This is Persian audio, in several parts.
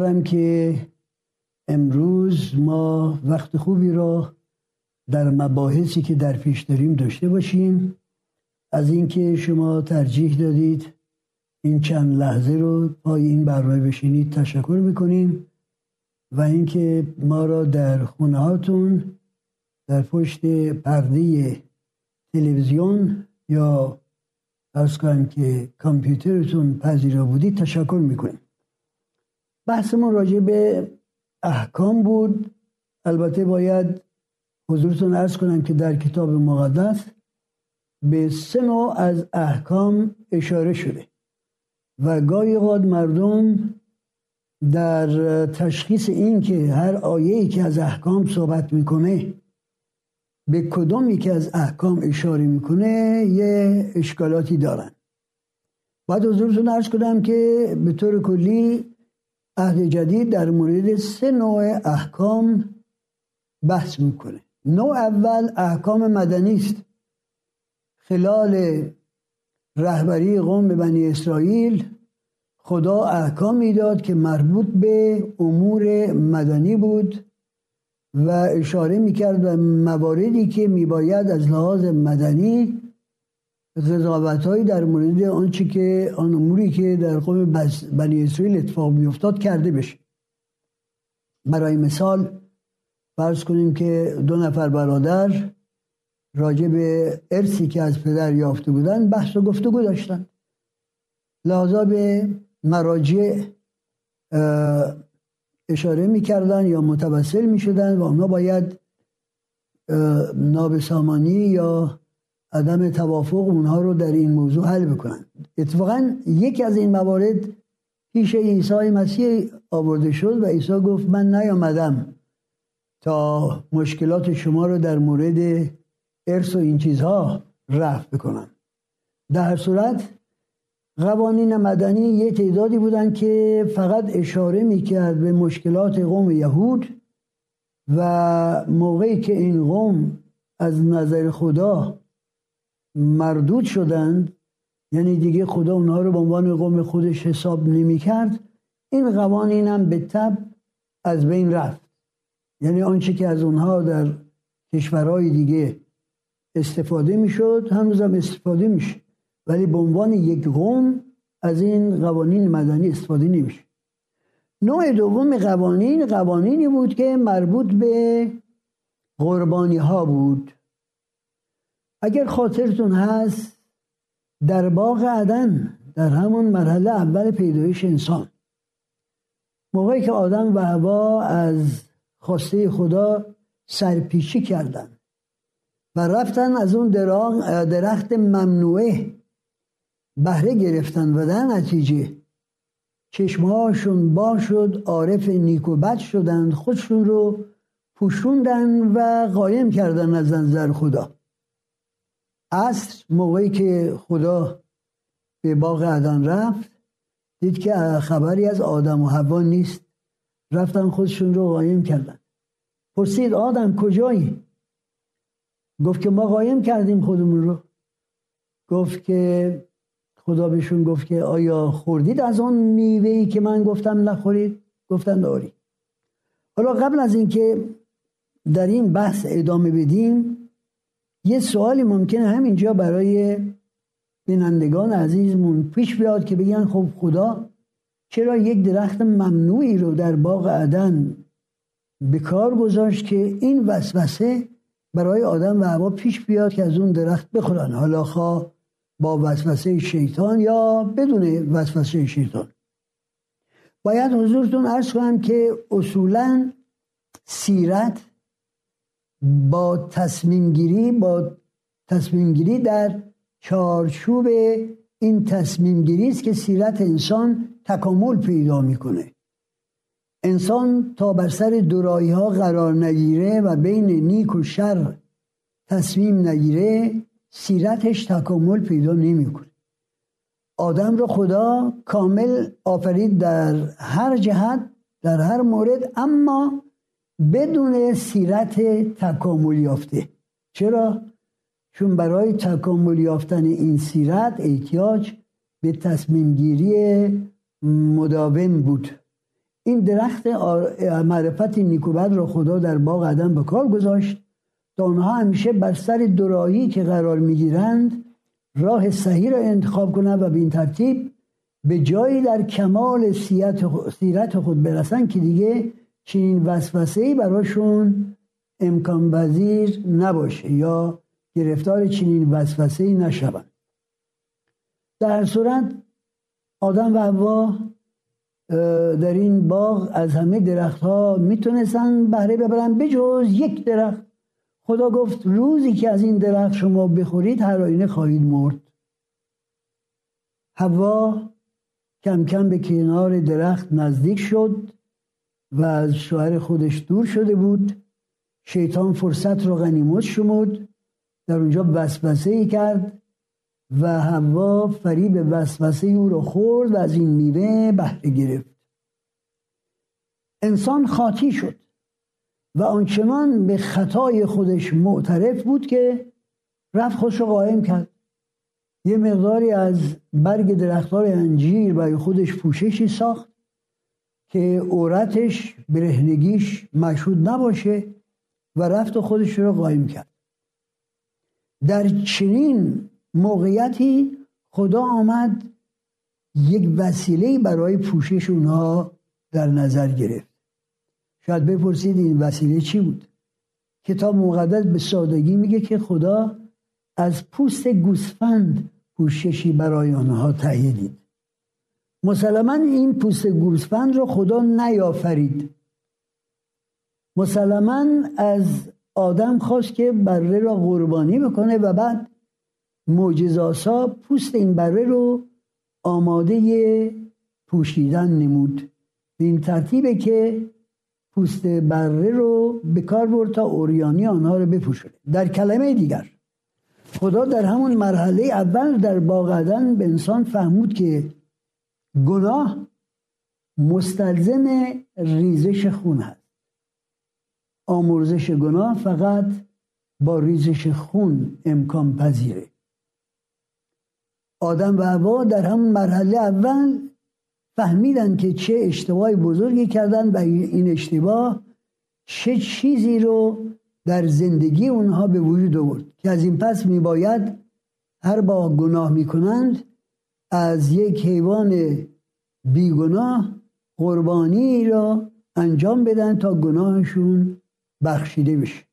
امیدوارم که امروز ما وقت خوبی را در مباحثی که در پیش داریم داشته باشیم. از اینکه شما ترجیح دادید این چند لحظه رو پای این برنامه بشینید تشکر می‌کنیم و اینکه ما را در خونه هاتون در پشت پرده تلویزیون یا ارز کنم که کامپیوترتون پذیرا بودید تشکر می‌کنیم. بحثمون راجع به احکام بود. البته باید حضورتون ارز کنم که در کتاب مقدس به سه نوع از احکام اشاره شده و گاهی قاد مردم در تشخیص این که هر آیه که از احکام صحبت می‌کنه به کدوم یکی از احکام اشاره می‌کنه یه اشکالاتی دارن. بعد حضورتون ارز کنم که به طور کلی عهد جدید در مورد سه نوع احکام بحث می‌کنه. نوع اول احکام مدنی است. خلال رهبری قوم بنی اسرائیل خدا احکام می‌داد که مربوط به امور مدنی بود و اشاره می‌کرد به مواردی که میباید از لحاظ مدنی قضاوت در مورد آنچه که آن اموری که در قوم بنی اسرائیل اتفاق میافتاد کرده بشه. برای مثال فرض کنیم که دو نفر برادر راجع به ارسی که از پدر یافته بودن بحث و گفتگو داشتن. لحاظا به مراجع اشاره می‌کردن یا متوسل می‌شدن و اونا باید نابسامانی یا عدم توافق اونها رو در این موضوع حل بکنن. اتفاقا یکی از این موارد پیش عیسی مسیح آورده شد و عیسی گفت من نیامدم تا مشکلات شما رو در مورد ارث و این چیزها رفع بکنم. در صورت قوانین مدنی یه تعدادی بودن که فقط اشاره می‌کرد به مشکلات قوم یهود و موقعی که این قوم از نظر خدا مردود شدند یعنی دیگه خدا اونها رو به عنوان قوم خودش حساب نمی‌کرد. این قوانین هم به تب از بین رفت. یعنی آنچه که از اونها در کشورهای دیگه استفاده می‌شد هنوزم استفاده میشه. ولی به عنوان یک قوم از این قوانین مدنی استفاده نمیشه. نوع دوم قوانین قوانینی بود که مربوط به قربانی ها بود. اگر خاطرتون هست در باغ عدن در همون مرحله اول پیدایش انسان. موقعی که آدم و هوا از خواسته خدا سرپیچی کردند و رفتن از اون درخت ممنوعه بهره گرفتن و در نتیجه چشمهاشون با شد عارف نیک و بد شدند خودشون رو پوشوندن و قایم کردن از نظر خدا. عصر موقعی که خدا به باغ عدن رفت دید که خبری از آدم و هوا نیست. رفتن خودشون رو قایم کردن. پرسید آدم کجایی؟ گفت که ما قایم کردیم خودمون رو. گفت که خدا بهشون گفت که آیا خوردید از آن میوه که من گفتم نخورید؟ گفتن داری حالا قبل از اینکه در این بحث ادامه بدیم یه سوالی ممکنه همینجا برای بینندگان عزیزمون پیش بیاد که بگن خب خدا چرا یک درخت ممنوعی رو در باغ عدن به کار گذاشت که این وسوسه برای آدم و هوا پیش بیاد که از اون درخت بخورن؟ حالا خواه با وسوسه شیطان یا بدون وسوسه شیطان؟ باید حضورتون ارز کنم که اصولا سیرت با تصمیم گیری با تصمیم گیری در چارچوب این تصمیم گیری است که سیرت انسان تکامل پیدا می‌کنه. انسان تا بر سر دورایی ها قرار نگیره و بین نیک و شر تصمیم نگیره سیرتش تکامل پیدا نمی‌کنه. آدم رو خدا کامل آفرید در هر جهت در هر مورد اما بدون سیرت تکامل یافته. چرا؟ چون برای تکامل یافتن این سیرت احتیاج به تصمیم گیری مداوم بود. این درخت معرفت نیکوبد را خدا در باغ عدم به کار گذاشت. تا آنها همیشه بر سر دورایی که قرار می‌گیرند راه صحیح را انتخاب کنند و به این ترتیب به جایی در کمال سیرت خود برسن که دیگه چنین وسوسه ای براشون امکان پذیر نباشه یا گرفتار چنین وسوسه ای نشوند. در صورت آدم و هوا در این باغ از همه درخت ها می‌تونستن بهره ببرن بجز یک درخت. خدا گفت روزی که از این درخت شما بخورید هر آینه خواهید مرد. هوا کم کم به کنار درخت نزدیک شد. و از شوهر خودش دور شده بود. شیطان فرصت رو غنیمت شمود در اونجا وسوسه ای کرد و هوا فریب وسوسه او رو خورد و از این میوه بهره گرفت. انسان خاطی شد و آنچنان به خطای خودش معترف بود که رفت خودش رو قائم کرد. یه مقداری از برگ درختار انجیر برای خودش پوششی ساخت. که عورتش برهنگیش مشهود نباشه و رفت و خودش رو قایم کرد. در چنین موقعیتی خدا آمد یک وسیله برای پوشش اونها در نظر گرفت. شاید بپرسید این وسیله چی بود؟ کتاب مقدس به سادگی میگه که خدا از پوست گوسفند پوششی برای آنها تهیه دید مسلما این پوست گوسفند رو خدا نیافرید. مسلما از آدم خواست که بره را قربانی بکنه و بعد معجزاسا پوست این بره رو آماده پوشیدن نمود. به این ترتیبه که پوست بره رو به کار برد تا اوریانی آنها رو بپوشونه. در کلمه دیگر خدا در همون مرحله اول در باغدن به انسان فهمود که گناه مستلزم ریزش خون هست. آمرزش گناه فقط با ریزش خون امکان پذیره. آدم و هوا در همون مرحله اول فهمیدن که چه اشتباهی بزرگی کردن و این اشتباه چه چیزی رو در زندگی اونها به وجود آورد که از این پس میباید هر با گناه می‌کنند از یک حیوان بیگناه قربانی را انجام بدن تا گناهشون بخشیده بشه.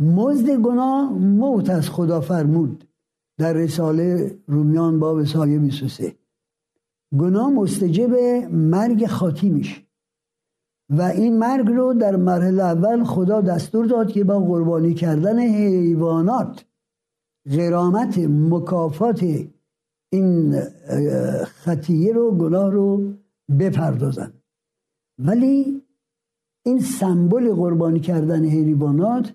مزد گناه موت از خدا فرمود در رساله رومیان باب سایه 23 گناه مستجب مرگ خاطی میشه و این مرگ رو در مرحله اول خدا دستور داد که با قربانی کردن حیوانات غرامت مکافات این خطیه رو گناه رو بپردازن ولی این سمبل قربانی کردن حیوانات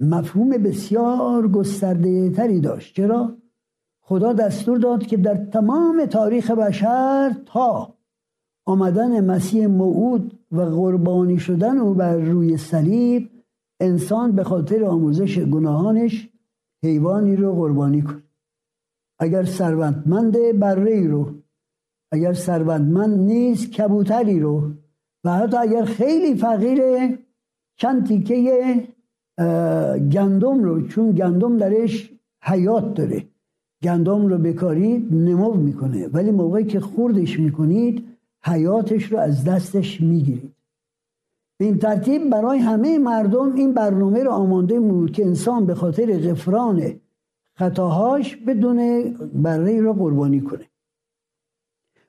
مفهوم بسیار گسترده تری داشت چرا؟ خدا دستور داد که در تمام تاریخ بشر تا آمدن مسیح موعود و قربانی شدن او بر روی صلیب انسان به خاطر آموزش گناهانش حیوانی رو قربانی کنه اگر ثروتمند بره رو اگر ثروتمند نیست کبوتری رو. و حتی اگر خیلی فقیره چند تیکه گندم رو چون گندم درش حیات داره. گندم رو بکارید نمو می‌کنه. ولی موقعی که خوردش می‌کنید حیاتش رو از دستش می‌گیرید. به این ترتیب برای همه مردم این برنامه رو آماده بود که انسان به خاطر غفران خطاهاش بدون بره رو قربانی کنه.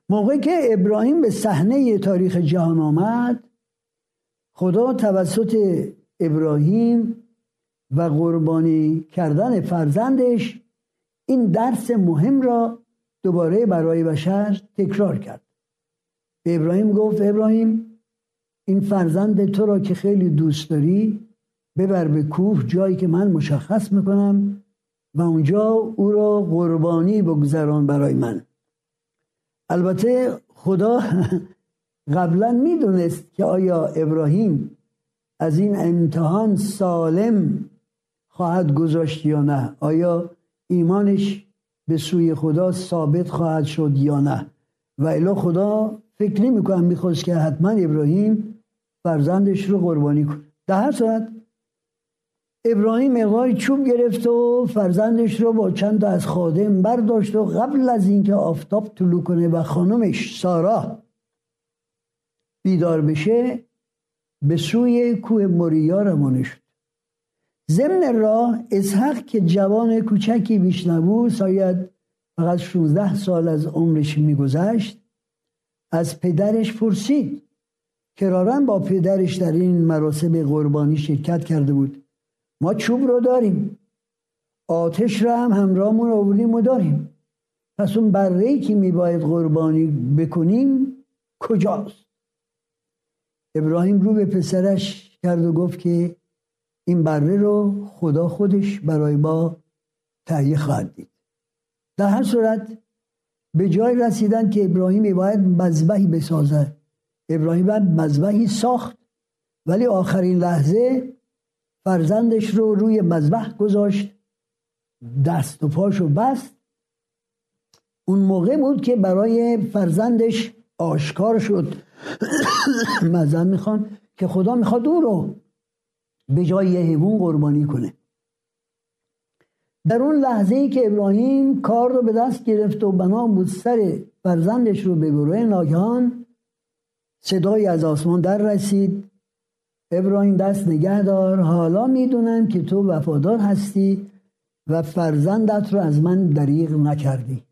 موقعی که ابراهیم به صحنه تاریخ جهان آمد خدا توسط ابراهیم و قربانی کردن فرزندش این درس مهم را دوباره برای بشر تکرار کرد. به ابراهیم گفت ابراهیم این فرزند تو را که خیلی دوست داری ببر به کوه جایی که من مشخص می‌کنم و اونجا او را قربانی بگذران برای من. البته خدا قبلا می‌دونست که آیا ابراهیم از این امتحان سالم خواهد گذاشت یا نه. آیا ایمانش به سوی خدا ثابت خواهد شد یا نه. و الا خدا فکر نمی کنم می‌خواست که حتما ابراهیم فرزندش رو قربانی کنه. در هر صورت ابراهیم مقداری چوب گرفت و فرزندش رو با چند از خادم برداشت و قبل از اینکه آفتاب طلوع کنه و خانمش سارا بیدار بشه به سوی کوه موریا روانه شد. ضمن راه اسحق که جوان کوچکی بیش نبود شاید فقط 16 سال از عمرش میگذشت از پدرش پرسید کرارن با پدرش در این مراسم قربانی شرکت کرده بود. ما چوب رو داریم. آتش را هم همراهمون آوردیم و داریم. پس اون بره که میباید قربانی بکنیم کجاست؟ ابراهیم رو به پسرش کرد و گفت که این بره رو خدا خودش برای ما تهیه خواهد دید. در هر صورت به جای رسیدن که ابراهیم باید مذبحی بسازد ابراهیم مذبحی ساخت ولی آخرین لحظه فرزندش رو روی مذبح گذاشت دست و پاشو بست. اون موقع بود که برای فرزندش آشکار شد. مزن می‌خوان که خدا می‌خواد او رو به جای یه حیوان قربانی کنه. در اون لحظه ای که ابراهیم کار رو به دست گرفت و بنا بود سر فرزندش رو ببره ناگهان صدایی از آسمان در رسید. ابراهیم دست نگه دار. حالا می‌دونم که تو وفادار هستی و فرزندت رو از من دریغ نکردی.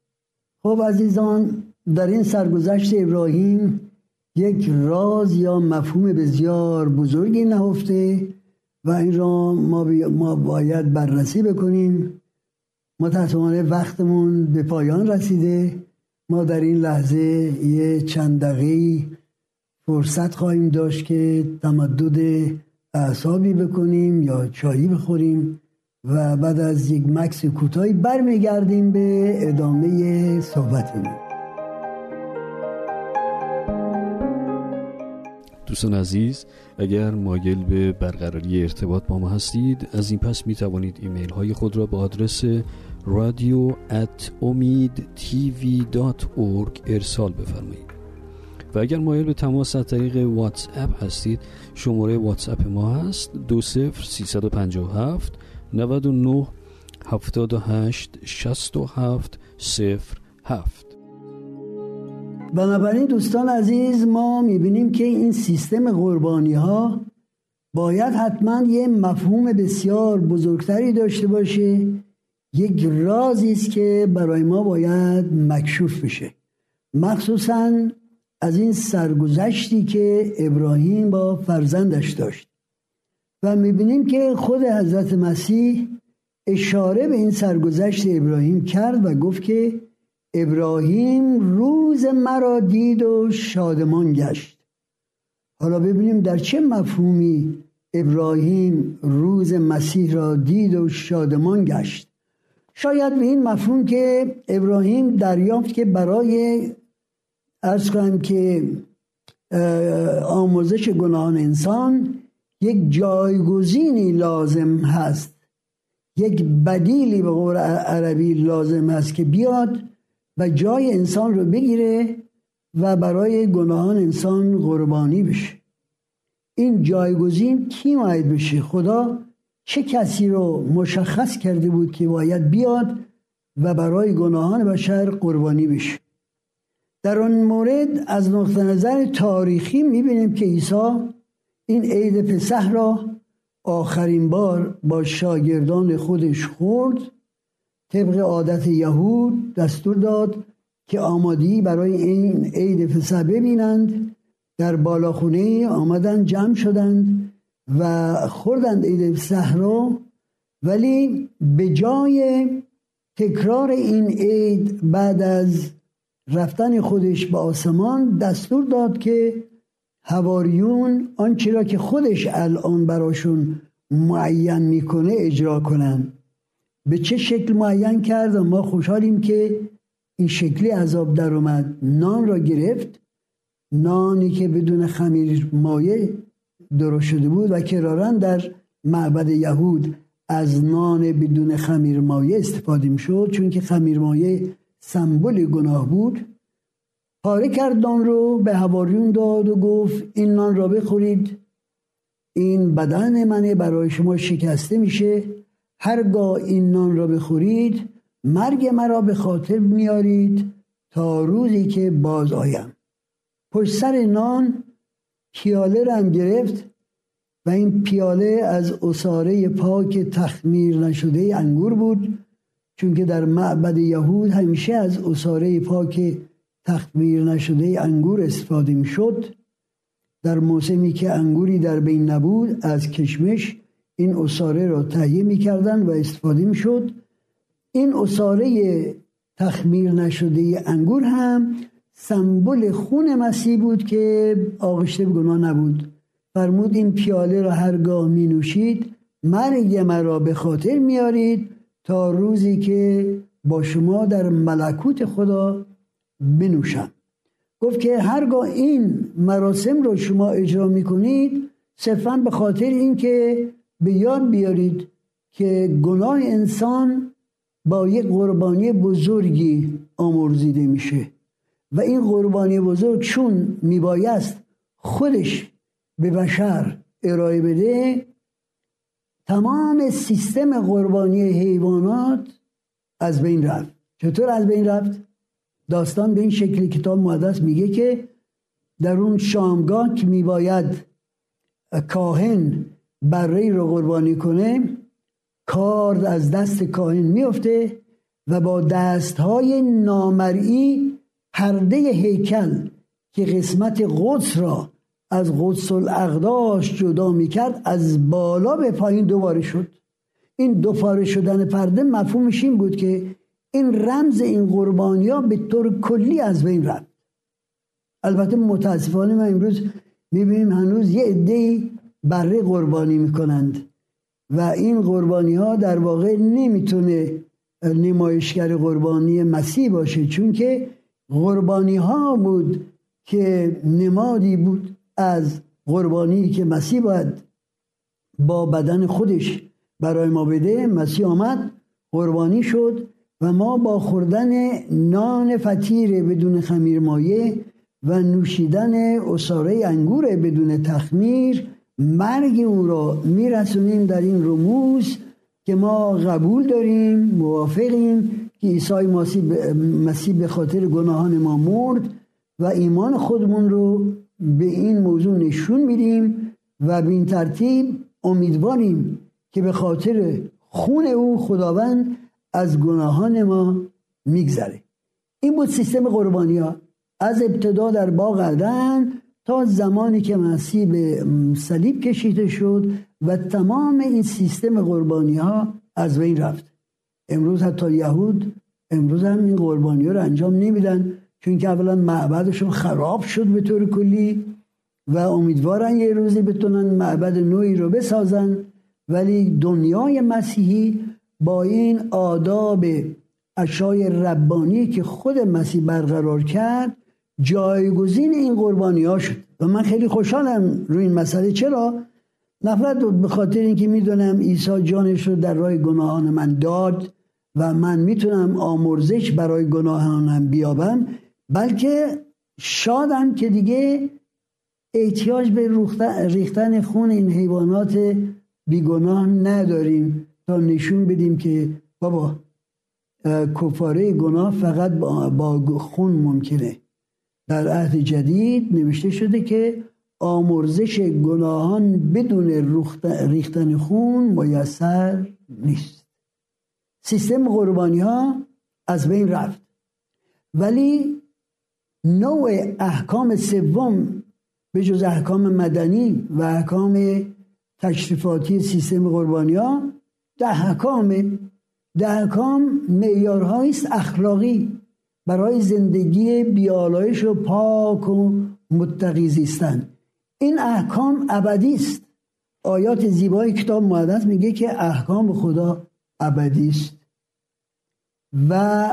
خب عزیزان در این سرگذشت ابراهیم یک راز یا مفهوم بسیار بزرگی نهفته و این را ما, ما باید بررسی بکنیم. متاسفانه وقتمون به پایان رسیده. ما در این لحظه یه چند دقیقه فرصت خواهیم داشت که تمدد اعصابی بکنیم یا چایی بخوریم و بعد از یک مکس کوتاهی برمیگردیم به ادامه صحبتمون دوستان عزیز اگر مایل به برقراری ارتباط با ما هستید از این پس می توانید ایمیل های خود را به آدرس ات ارسال بفرمایید. و اگر مایل به تماس از طریق واتس اپ هستید شماره واتس اپ ما هست دو سفر سیصد و پنجاه هفت نود و نه هفتاد و هشت شست و هفت سفر هفت. بنابراین دوستان عزیز ما می‌بینیم که این سیستم قربانی ها باید حتما یه مفهوم بسیار بزرگتری داشته باشه یک رازی است که برای ما باید مکشوف بشه. مخصوصا از این سرگذشتی که ابراهیم با فرزندش داشت. و می‌بینیم که خود حضرت مسیح اشاره به این سرگذشت ابراهیم کرد و گفت که ابراهیم روز مرا دید و شادمان گشت. حالا ببینیم در چه مفهومی ابراهیم روز مسیح را دید و شادمان گشت. شاید به این مفهوم که ابراهیم دریافت که برای ارز کنم که آموزش گناهان انسان یک جایگزینی لازم هست. یک بدیلی به قول عربی لازم هست که بیاد و جای انسان رو بگیره و برای گناهان انسان قربانی بشه. این جایگزین کی باید بشه؟ خدا چه کسی رو مشخص کرده بود که باید بیاد و برای گناهان بشر قربانی بشه؟ در آن مورد از نقطه نظر تاریخی می‌بینیم که عیسی این عید پسح را آخرین بار با شاگردان خودش خورد. طبق عادت یهود دستور داد که آمادی برای این عید فسح ببینند. در بالاخونه آمدن جمع شدند و خوردند عید صحرا ولی به جای تکرار این عید بعد از رفتن خودش به آسمان دستور داد که هواریون آنچه را که خودش الان براشون معین می‌کنه اجرا کنن. به چه شکل معین کرد؟ ما خوشحالیم که این شکلی عذاب در اومد. نان را گرفت. نانی که بدون خمیر مایه درست شده بود و کرارن در معبد یهود از نان بدون خمیر مایه استفاده می شد چون که خمیر مایه سمبل گناه بود پاره کرد نان رو به هواریون داد و گفت این نان را بخورید. این بدن منه برای شما شکسته میشه. هرگاه این نان را بخورید مرگ مرا به خاطر میارید تا روزی که باز آیم. پشت سر نان پیاله را هم گرفت و این پیاله از اصاره پاک تخمیر نشده انگور بود. چون که در معبد یهود همیشه از اصاره پاک تخمیر نشده انگور استفاده می شد در موسمی که انگوری در بین نبود از کشمش این اصاره را تهیه می کردن و استفاده می شد این اصاره تخمیر نشده انگور هم سمبل خون مسیح بود که آغشته به گناه نبود. فرمود این پیاله را هرگاه می نوشید مرگ مرا به خاطر میارید تا روزی که با شما در ملکوت خدا بنوشم. گفت که هرگاه این مراسم رو شما اجرا می‌کنید صرفا به خاطر اینکه به یاد بیارید که گناه انسان با یک قربانی بزرگی آمرزیده میشه. و این قربانی بزرگ چون میبایست خودش به بشر ارائه بده تمام سیستم قربانی حیوانات از بین رفت چطور از بین رفت؟ داستان به این شکل کتاب مقدس میگه که در اون شامگاه که میباید کاهن بره رو قربانی کنه کار از دست کاهن میفته و با دستهای نامرئی پرده هیکل که قسمت قدس را از قدس الاقداش جدا می‌کرد از بالا به پایین دوباره شد. این دوباره شدن پرده مفهومش این بود که این رمز این قربانی ها به طور کلی از بین رفت. البته متاسفانه ما امروز می‌بینیم هنوز یه عده بره قربانی می‌کنند و این قربانی ها در واقع نمی‌تونه نمایشگر قربانی مسیح باشه چون که قربانی ها بود که نمادی بود. از قربانی که مسیح باید با بدن خودش برای ما بده مسیح آمد قربانی شد و ما با خوردن نان فطیر بدون خمیر مایه و نوشیدن اصاره انگور بدون تخمیر مرگ او را میرسونیم در این رموز که ما قبول داریم موافقیم که عیسی مسیح به خاطر گناهان ما مرد و ایمان خودمون رو به این موضوع نشون میدیم و به این ترتیب امیدواریم که به خاطر خون او خداوند از گناهان ما میگذره. این بود سیستم قربانی ها از ابتدا در باغ عدن تا زمانی که مسیح به صلیب کشیده شد و تمام این سیستم قربانی ها از بین رفت. امروز حتی یهود امروز هم این قربانی ها رو انجام نمیدن. چون که اولا معبدشون خراب شد به طور کلی و امیدوارن یه روزی بتونن معبد نوعی رو بسازن ولی دنیای مسیحی با این آداب اشای ربانی که خود مسیح برقرار کرد جایگزین این قربانی ها شد. و من خیلی خوشحالم روی این مسئله. چرا؟ نفرت به خاطر اینکه می‌دونم عیسی جانش رو در راه گناهان من داد و من می‌تونم آمرزش برای گناهانم بیابم بلکه شادم که دیگه احتیاج به ریختن خون این حیوانات بیگناه نداریم تا نشون بدیم که بابا کفاره گناه فقط با خون ممکنه. در عهد جدید نوشته شده که آمرزش گناهان بدون ریختن خون میسر نیست. سیستم قربانی ها از بین رفت. ولی نوع احکام سوم به جز احکام مدنی و احکام تشریفاتی سیستم قربانی ها ده حکام ده حکام معیارهایی است اخلاقی برای زندگی بیالایش و پاک و متقی زیستن. این احکام ابدی است. آیات زیبای کتاب مقدس میگه که احکام خدا ابدی است و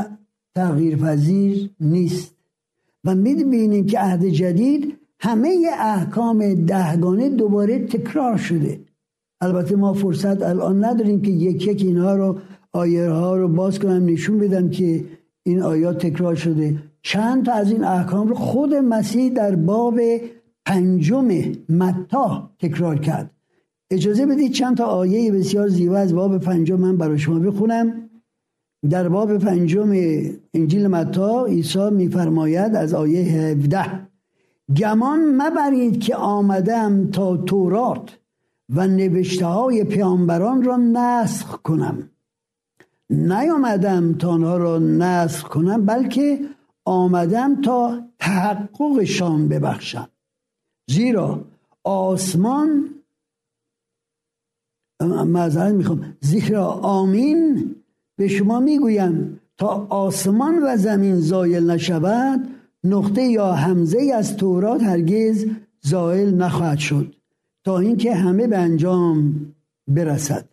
تغییر پذیر نیست. و می‌بینیم که عهد جدید همه احکام دهگانه دوباره تکرار شده. البته ما فرصت الان نداریم که یک یک اینها رو آیه ها رو باز کنم نشون بدم که این آیات تکرار شده. چند تا از این احکام رو خود مسیح در باب پنجم متا تکرار کرد. اجازه بدید چند تا آیه بسیار زیبا از باب پنجم من برای شما بخونم. در باب پنجم انجیل متا عیسی میفرماید از آیه 17 گمان مبرید که آمدم تا تورات و نوشته های پیامبران را نسخ کنم. نیامدم تا آنها را نسخ کنم بلکه آمدم تا تحققشان ببخشم. زیرا آسمان معذرت می‌خوام زیرا آمین به شما می‌گویم تا آسمان و زمین زایل نشود نقطه یا همزه از تورات هرگز زایل نخواهد شد تا اینکه همه به انجام برسد.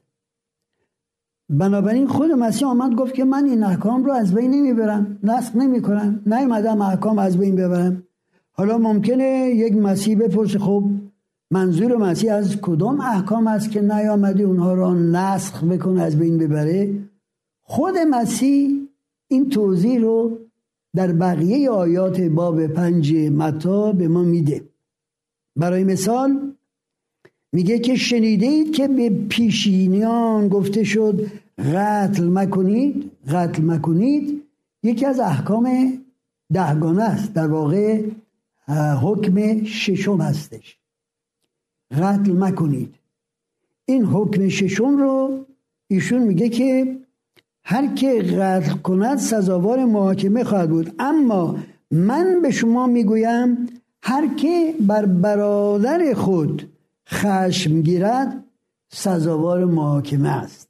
بنابراین خود مسیح آمد گفت که من این احکام رو از بین نمی‌برم نسخ نمی کنم نیومدم احکام از بین ببرم. حالا ممکنه یک مسیح بپرسه خب منظور مسیح از کدام احکام است که نیامده اونها را نسخ بکنه از بین ببره؟ خود مسیح این توضیح رو در بقیه آیات باب پنج متا به ما میده. برای مثال میگه که شنیده اید که به پیشینیان گفته شد قتل مکنید قتل مکنید. یکی از احکام دهگانه است. در واقع حکم ششم هستش. قتل مکنید. این حکم ششم رو ایشون میگه که هر که قتل کند سزاوار محاکمه خواهد بود. اما من به شما می‌گویم هر که بر برادر خود خشم گیرد سزاوار محاکمه است.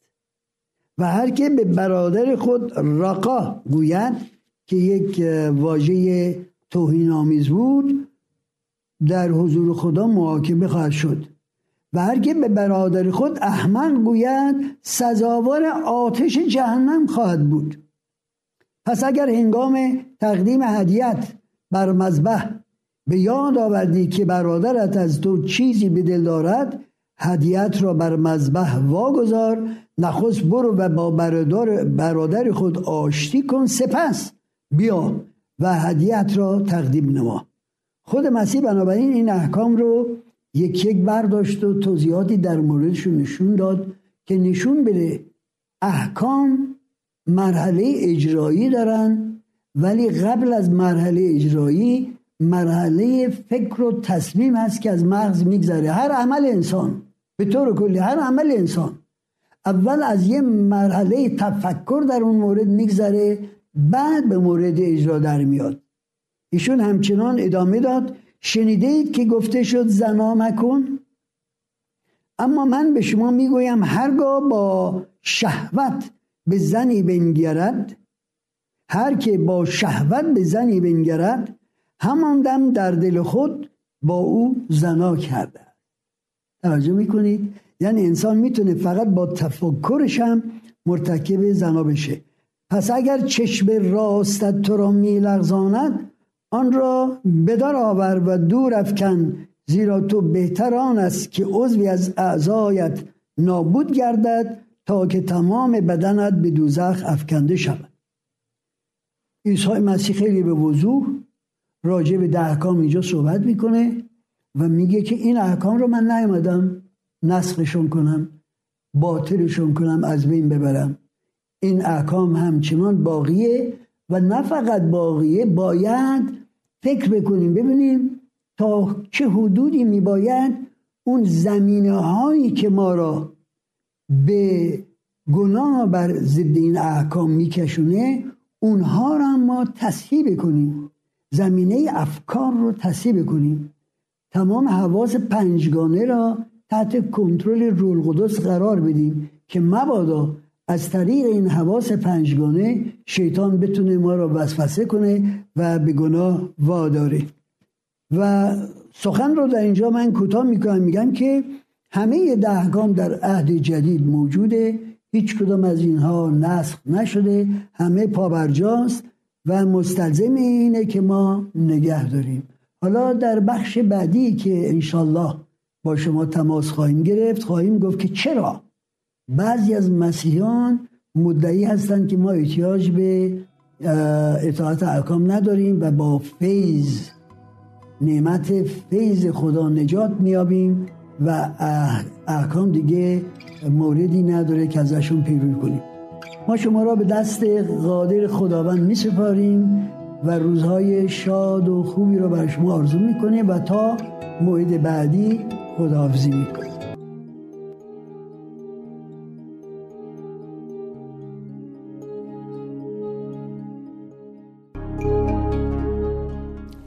و هر که به برادر خود رقا گوید که یک واژه توهین آمیز بود در حضور خدا محاکمه خواهد شد. و هر که به برادر خود احمق گوید سزاوار آتش جهنم خواهد بود. پس اگر هنگام تقدیم هدیت بر مذبح به یاد آوردی که برادرت از تو چیزی به دل دارد هدیت را بر مذبح واگذار نخست برو و با برادر, برادر خود آشتی کن سپس بیا و هدیت را تقدیم نما. خود مسیح بنابراین این احکام رو یک یک برداشت و توضیحاتی در موردشون نشون داد که نشون بده احکام مرحله اجرایی دارن ولی قبل از مرحله اجرایی مرحله فکر و تصمیم هست که از مغز میگذره. هر عمل انسان به طور کلی هر عمل انسان اول از یه مرحله تفکر در اون مورد میگذره بعد به مورد اجرا در میاد. ایشون همچنان ادامه داد شنیده اید که گفته شد زنا مکن؟ اما من به شما می‌گویم هرگاه با شهوت به زنی بنگرد هر که با شهوت به زنی بنگرد همان دم در دل خود با او زنا کرده. توجه می‌کنید؟ یعنی انسان می‌تونه فقط با تفکرش هم مرتکب زنا بشه. پس اگر چشم راستت تو را میلغزاند آن را بدار آور و دور افکن زیرا تو بهتر آن است که عضوی از اعضایت نابود گردد تا که تمام بدنت به دوزخ افکنده شود. عیسی مسیح خیلی به وضوح راجع به ده احکام اینجا صحبت می‌کنه و میگه که این احکام رو من نیومدم نسخشون کنم باطلشون کنم از بین ببرم. این احکام همچنان باقیه و نه فقط باقیه باید فکر بکنیم ببینیم تا چه حدودی میباید اون زمینه هایی که ما را به گناه بر ضد این احکام میکشونه اونها را ما تصحیح بکنیم. زمینه افکار رو تصحیح بکنیم. تمام حواس پنجگانه را تحت کنترل رول قدس قرار بدیم که مبادا از طریق این حواس پنجگانه شیطان بتونه ما را وسوسه کنه و به گناه واداره. و سخن رو در اینجا من کوتاه می‌کنم. میگم که همه دهگام در عهد جدید موجوده. هیچ کدام از اینها نسخ نشده. همه پابرجاست و مستلزم اینه که ما نگه داریم. حالا در بخش بعدی که انشالله با شما تماس خواهیم گرفت خواهیم گفت که چرا بعضی از مسیحیان مدعی هستند که ما احتیاج به اطاعت احکام نداریم و با فیض نعمت فیض خدا نجات میابیم و احکام دیگه موردی نداره که ازشون پیروی کنیم. ما شما را به دست قادر خداوند می سپاریم و روزهای شاد و خوبی را بر شما آرزو می‌کنیم و تا موعد بعدی خداحافظی می‌کنیم.